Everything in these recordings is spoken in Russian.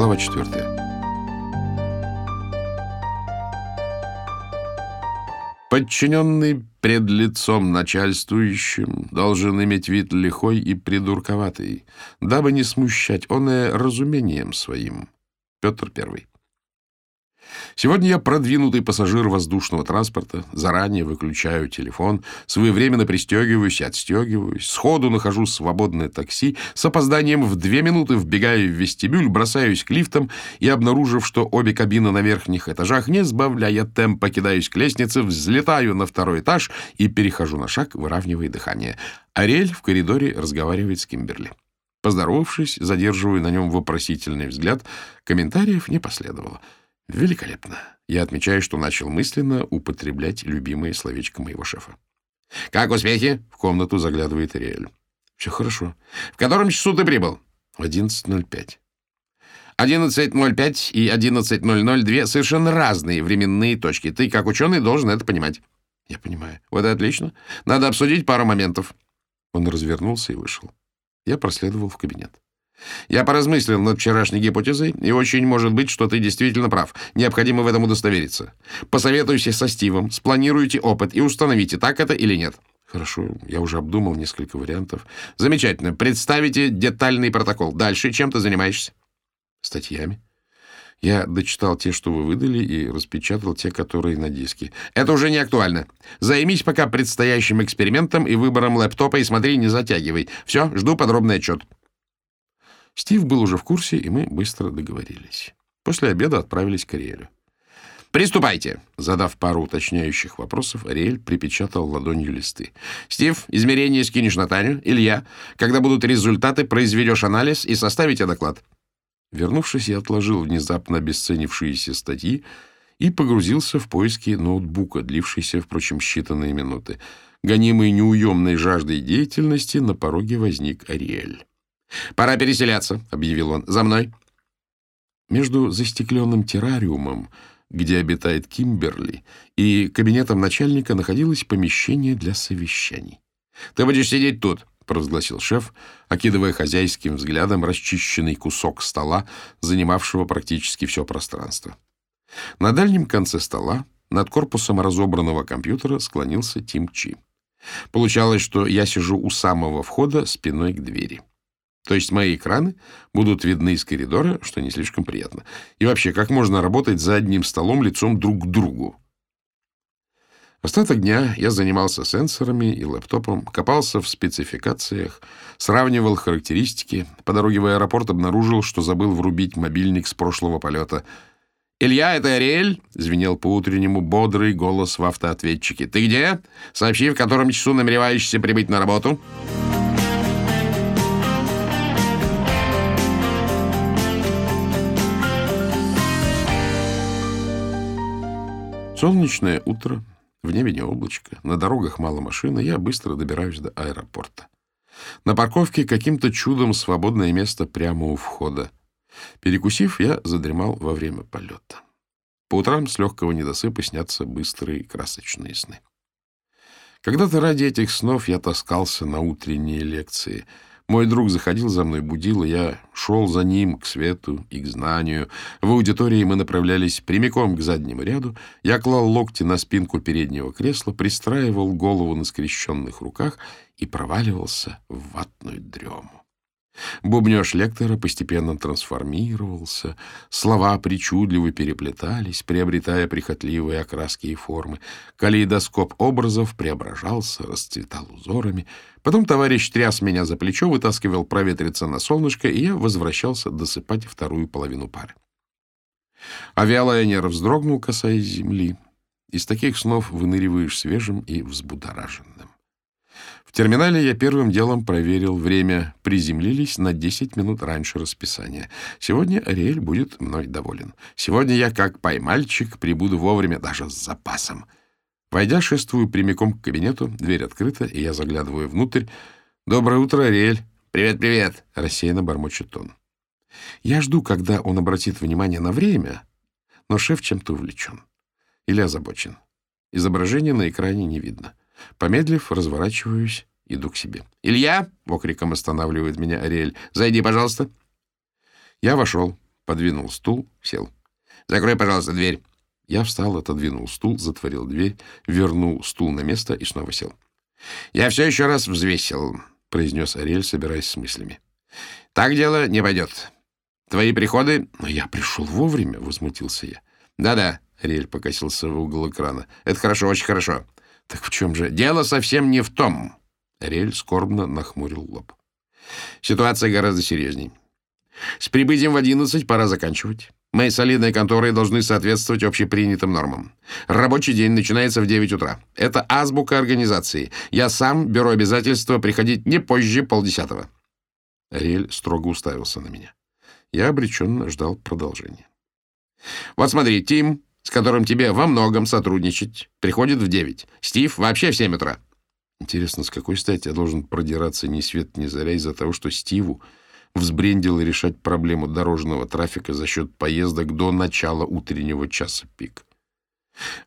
Глава четвертая. Подчиненный пред лицом начальствующим должен иметь вид лихой и придурковатый, дабы не смущать оное разумением своим. Петр Первый. Сегодня я продвинутый пассажир воздушного транспорта, заранее выключаю телефон, своевременно пристегиваюсь и отстегиваюсь, сходу нахожу свободное такси, с опозданием в две минуты вбегаю в вестибюль, бросаюсь к лифтам и, обнаружив, что обе кабины на верхних этажах, не сбавляя темпа, кидаюсь к лестнице, взлетаю на второй этаж и перехожу на шаг, выравнивая дыхание. Ариэль в коридоре разговаривает с Кимберли. Поздоровавшись, задерживаю на нем вопросительный взгляд. Комментариев не последовало. Великолепно. Я отмечаю, что начал мысленно употреблять любимое словечко моего шефа. «Как успехи?» — в комнату заглядывает Ириэль. «Все хорошо. В котором часу ты прибыл?» «В 11.05». 11.05 и 11.00 — две совершенно разные временные точки. Ты, как ученый, должен это понимать. Я понимаю. Вот и отлично. Надо обсудить пару моментов. Он развернулся и вышел. Я проследовал в кабинет. Я поразмыслил над вчерашней гипотезой, и очень может быть, что ты действительно прав. Необходимо в этом удостовериться. Посоветуйся со Стивом, спланируйте опыт и установите, так это или нет. Хорошо, я уже обдумал несколько вариантов. Замечательно. Представите детальный протокол. Дальше чем ты занимаешься? Статьями. Я дочитал те, что вы выдали, и распечатал те, которые на диске. Это уже не актуально. Займись пока предстоящим экспериментом и выбором лэптопа, и смотри, не затягивай. Все, жду подробный отчет. Стив был уже в курсе, и мы быстро договорились. После обеда отправились к Ариэлю. «Приступайте!» Задав пару уточняющих вопросов, Ариэль припечатал ладонью листы. «Стив, измерение скинешь на Таню. Илья, когда будут результаты, произведешь анализ и составите доклад». Вернувшись, я отложил внезапно обесценившиеся статьи и погрузился в поиски ноутбука, длившийся, впрочем, считанные минуты. Гонимый неуемной жаждой деятельности, на пороге возник Ариэль. «Пора переселяться», — объявил он. «За мной». Между застекленным террариумом, где обитает Кимберли, и кабинетом начальника находилось помещение для совещаний. «Ты будешь сидеть тут», — провозгласил шеф, окидывая хозяйским взглядом расчищенный кусок стола, занимавшего практически все пространство. На дальнем конце стола, над корпусом разобранного компьютера, склонился Тим Чи. Получалось, что я сижу у самого входа спиной к двери. То есть мои экраны будут видны из коридора, что не слишком приятно. И вообще, как можно работать за одним столом лицом друг к другу? Остаток дня я занимался сенсорами и лэптопом, копался в спецификациях, сравнивал характеристики. По дороге в аэропорт обнаружил, что забыл врубить мобильник с прошлого полета. «Илья, это Ариэль?» — звенел по-утреннему бодрый голос в автоответчике. «Ты где? Сообщи, в котором часу намереваешься прибыть на работу?» Солнечное утро, в небе не облачко, на дорогах мало машин, я быстро добираюсь до аэропорта. На парковке каким-то чудом свободное место прямо у входа. Перекусив, я задремал во время полета. По утрам с легкого недосыпа снятся быстрые красочные сны. Когда-то ради этих снов я таскался на утренние лекции — мой друг заходил за мной, будил, и я шел за ним к свету и к знанию. В аудитории мы направлялись прямиком к заднему ряду. Я клал локти на спинку переднего кресла, пристраивал голову на скрещенных руках и проваливался в ватную дрему. Бубнеж лектора постепенно трансформировался, слова причудливо переплетались, приобретая прихотливые окраски и формы. Калейдоскоп образов преображался, расцветал узорами. Потом товарищ тряс меня за плечо, вытаскивал проветриться на солнышко, и я возвращался досыпать вторую половину пары. Авиалайнер вздрогнул, касаясь земли. Из таких снов выныриваешь свежим и взбудораженным. В терминале я первым делом проверил время. Приземлились на 10 минут раньше расписания. Сегодня Ариэль будет мной доволен. Сегодня я, как поймальчик, прибуду вовремя, даже с запасом. Войдя, шествую прямиком к кабинету. Дверь открыта, и я заглядываю внутрь. «Доброе утро, Ариэль!» «Привет, привет!» — рассеянно бормочет он. Я жду, когда он обратит внимание на время, но шеф чем-то увлечен. Или озабочен. Изображение на экране не видно. Помедлив, разворачиваюсь, иду к себе. «Илья!» — окриком останавливает меня Ариэль. «Зайди, пожалуйста!» Я вошел, подвинул стул, сел. «Закрой, пожалуйста, дверь». Я встал, отодвинул стул, затворил дверь, вернул стул на место и снова сел. «Я все еще раз взвесил», — произнес Ариэль, собираясь с мыслями. «Так дело не пойдет. Твои приходы...» «Но я пришел вовремя», — возмутился я. «Да-да», — Ариэль покосился в угол экрана. «Это хорошо, очень хорошо». «Так в чем же?» «Дело совсем не в том». Ариэль скорбно нахмурил лоб. «Ситуация гораздо серьезней. С прибытием в одиннадцать пора заканчивать. Мы, солидные конторы, должны соответствовать общепринятым нормам. Рабочий день начинается в 9 утра. Это азбука организации. Я сам беру обязательство приходить не позже полдесятого. Ариэль строго уставился на меня. Я обреченно ждал продолжения. Вот смотри, Тим, с которым тебе во многом сотрудничать, приходит в 9. Стив вообще в 7 утра. Интересно, с какой стати я должен продираться ни свет ни заря из-за того, что Стиву взбрендил решать проблему дорожного трафика за счет поездок до начала утреннего часа пик.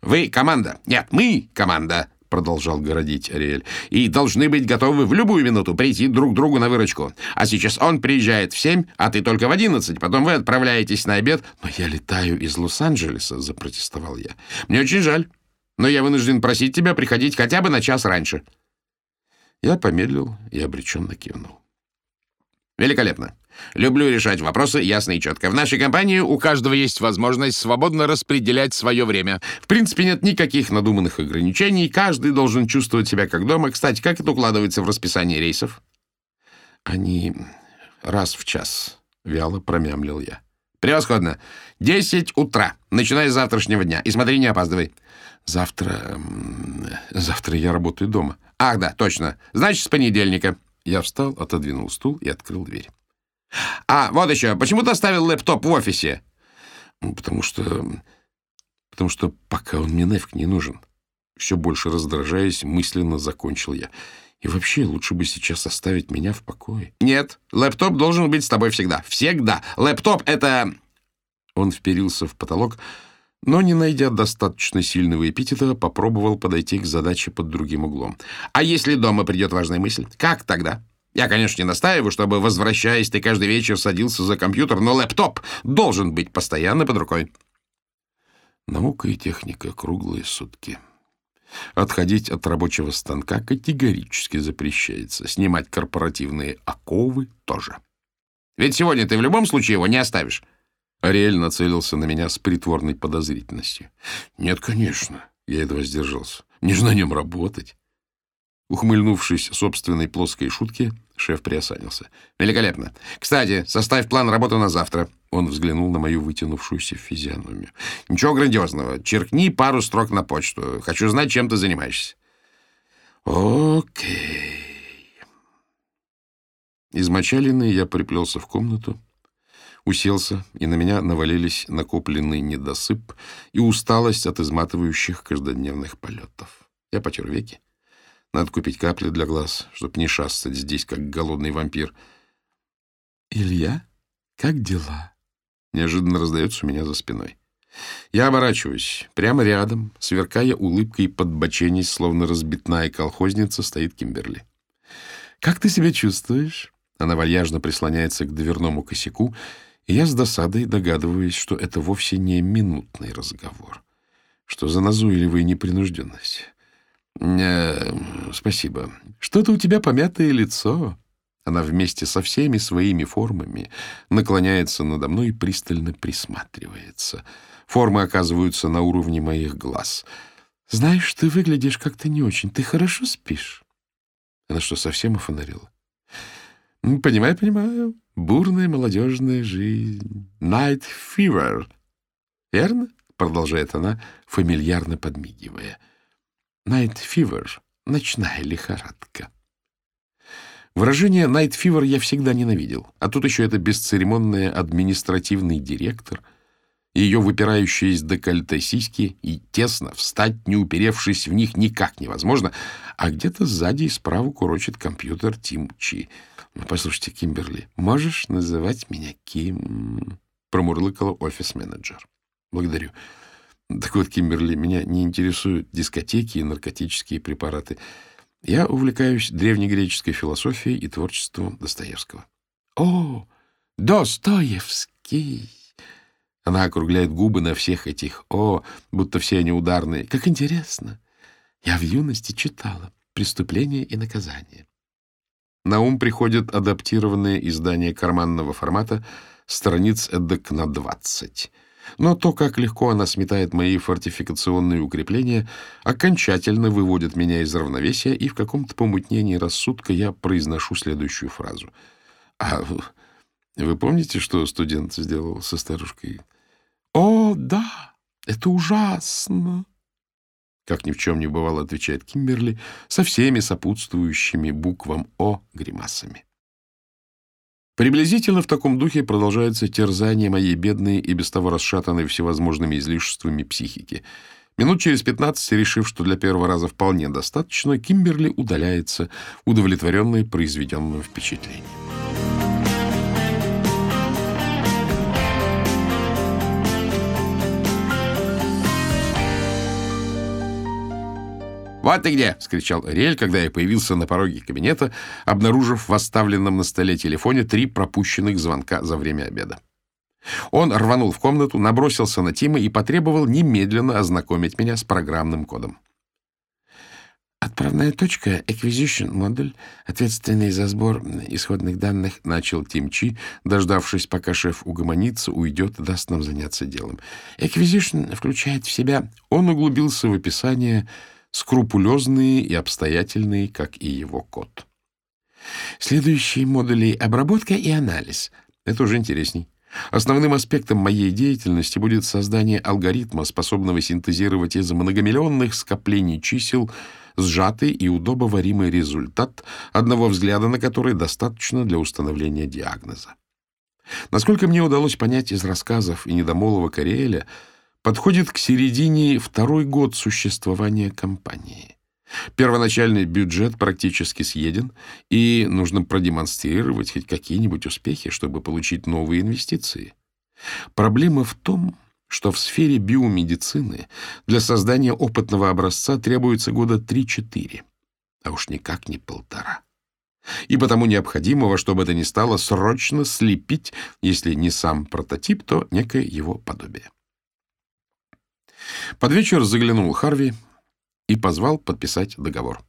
«Вы команда! Нет, мы команда!» — продолжал городить Ариэль. «И должны быть готовы в любую минуту прийти друг другу на выручку. А сейчас он приезжает в семь, а ты только в одиннадцать. Потом вы отправляетесь на обед. Но я летаю из Лос-Анджелеса», — запротестовал я. «Мне очень жаль, но я вынужден просить тебя приходить хотя бы на час раньше». Я помедлил и обреченно кивнул. Великолепно. Люблю решать вопросы ясно и четко. В нашей компании у каждого есть возможность свободно распределять свое время. В принципе, нет никаких надуманных ограничений. Каждый должен чувствовать себя как дома. Кстати, как это укладывается в расписание рейсов? Они раз в час. Вяло промямлил я. Превосходно. Десять утра. Начиная с завтрашнего дня. И смотри, не опаздывай. Завтра... Завтра я работаю дома. Ах, да, точно. Значит, с понедельника. Я встал, отодвинул стул и открыл дверь. «А, вот еще. Почему ты оставил лэптоп в офисе?» «Потому что... потому что пока он мне нафиг не нужен». Все больше раздражаясь, мысленно закончил я. И вообще, лучше бы сейчас оставить меня в покое. «Нет, лэптоп должен быть с тобой всегда. Всегда. Лэптоп — это...» Он вперился в потолок, но, не найдя достаточно сильного эпитета, попробовал подойти к задаче под другим углом. «А если дома придет важная мысль? Как тогда?» Я, конечно, не настаиваю, чтобы, возвращаясь, ты каждый вечер садился за компьютер, но лэптоп должен быть постоянно под рукой. Наука и техника круглые сутки. Отходить от рабочего станка категорически запрещается. Снимать корпоративные оковы тоже. Ведь сегодня ты в любом случае его не оставишь. Ариэль нацелился на меня с притворной подозрительностью. «Нет, конечно». Я едва сдержался. «Мне же на нем работать». Ухмыльнувшись собственной плоской шутке, шеф приосанился. «Великолепно. Кстати, составь план работы на завтра». Он взглянул на мою вытянувшуюся физиономию. «Ничего грандиозного. Черкни пару строк на почту. Хочу знать, чем ты занимаешься». «Окей». Измочаленный я приплелся в комнату, уселся, и на меня навалились накопленный недосып и усталость от изматывающих каждодневных полетов. Я потер веки. Надо купить капли для глаз, чтобы не шастать здесь, как голодный вампир. «Илья, как дела?» Неожиданно раздается у меня за спиной. Я оборачиваюсь. Прямо рядом, сверкая улыбкой подбоченись, словно разбитная колхозница, стоит Кимберли. «Как ты себя чувствуешь?» Она вальяжно прислоняется к дверному косяку я с досадой догадываюсь, что это вовсе не минутный разговор. Что за назойливая непринужденность? Э, спасибо. Что-то у тебя помятое лицо. Она вместе со всеми своими формами наклоняется надо мной и пристально присматривается. Формы оказываются на уровне моих глаз. Знаешь, ты выглядишь как-то не очень. Ты хорошо спишь? Она что, совсем офонарила? Понимаю, понимаю. Бурная молодежная жизнь. Night fever. Верно? Продолжает она, фамильярно подмигивая. Night fever. Ночная лихорадка. Выражение «night fever» я всегда ненавидел. А тут еще это бесцеремонная административный директор, ее выпирающие из декольте сиськи, и тесно встать, не уперевшись в них, никак невозможно, а где-то сзади и справа курочит компьютер Тим Чи — ну, послушайте, Кимберли, можешь называть меня Ким? Промурлыкала офис-менеджер. Благодарю. Так вот, Кимберли, меня не интересуют дискотеки и наркотические препараты. Я увлекаюсь древнегреческой философией и творчеством Достоевского. О, Достоевский! Она округляет губы на всех этих «о», будто все они ударные. Как интересно! Я в юности читала «Преступление и наказание». На ум приходят адаптированные издания карманного формата страниц эдак на 20. Но то, как легко она сметает мои фортификационные укрепления, окончательно выводит меня из равновесия, и в каком-то помутнении рассудка я произношу следующую фразу. «А вы помните, что студент сделал со старушкой?» «О, да, это ужасно!» Как ни в чем не бывало, отвечает Кимберли, со всеми сопутствующими буквам «О» гримасами. Приблизительно в таком духе продолжается терзание моей бедной и без того расшатанной всевозможными излишествами психики. Минут через пятнадцать, решив, что для первого раза вполне достаточно, Кимберли удаляется, удовлетворенный произведенным впечатлением. «Вот ты где!» — скричал Ариэль, когда я появился на пороге кабинета, обнаружив в оставленном на столе телефоне три пропущенных звонка за время обеда. Он рванул в комнату, набросился на Тима и потребовал немедленно ознакомить меня с программным кодом. «Отправная точка — Acquisition модуль, ответственный за сбор исходных данных», — начал Тим Чи, дождавшись, пока шеф угомонится, уйдет даст нам заняться делом. «Acquisition включает в себя...» Он углубился в описание скрупулезные и обстоятельные, как и его код. Следующие модули — обработка и анализ. Это уже интересней. Основным аспектом моей деятельности будет создание алгоритма, способного синтезировать из многомиллионных скоплений чисел сжатый и удобоваримый результат, одного взгляда на который достаточно для установления диагноза. Насколько мне удалось понять из рассказов и недомолова Кориэля, подходит к середине второй год существования компании. Первоначальный бюджет практически съеден, и нужно продемонстрировать хоть какие-нибудь успехи, чтобы получить новые инвестиции. Проблема в том, что в сфере биомедицины для создания опытного образца требуется года 3-4, а уж никак не полтора. И потому необходимо во что бы то ни стало срочно слепить, если не сам прототип, то некое его подобие. Под вечер заглянул Харви и позвал подписать договор.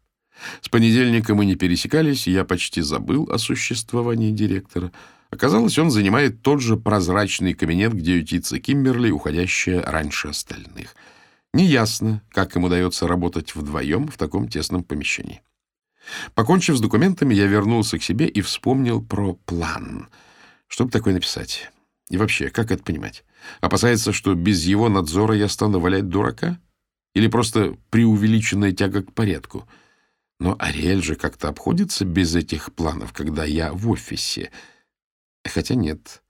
С понедельника мы не пересекались, и я почти забыл о существовании директора. Оказалось, он занимает тот же прозрачный кабинет, где ютится Кимберли, уходящая раньше остальных. Неясно, как им удается работать вдвоем в таком тесном помещении. Покончив с документами, я вернулся к себе и вспомнил про план. Что бы такое написать? И вообще, как это понимать? Опасается, что без его надзора я стану валять дурака? Или просто преувеличенная тяга к порядку? Но Ариэль же как-то обходится без этих планов, когда я в офисе. Хотя нет.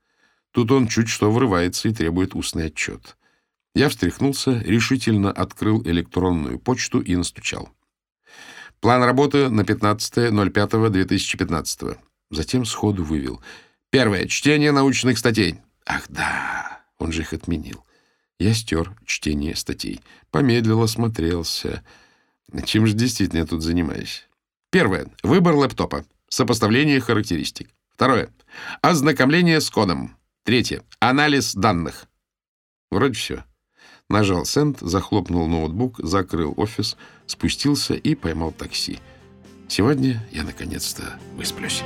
Тут он чуть что врывается и требует устный отчет. Я встряхнулся, решительно открыл электронную почту и настучал. План работы на 15.05.2015. Затем сходу вывел. Первое. Чтение научных статей. Ах, да. Он же их отменил. Я стер чтение статей. Помедлил, осмотрелся. Чем же действительно я тут занимаюсь? Первое. Выбор лэптопа. Сопоставление характеристик. Второе. Ознакомление с кодом. Третье. Анализ данных. Вроде все. Нажал «Сенд», захлопнул ноутбук, закрыл офис, спустился и поймал такси. Сегодня я наконец-то высплюсь.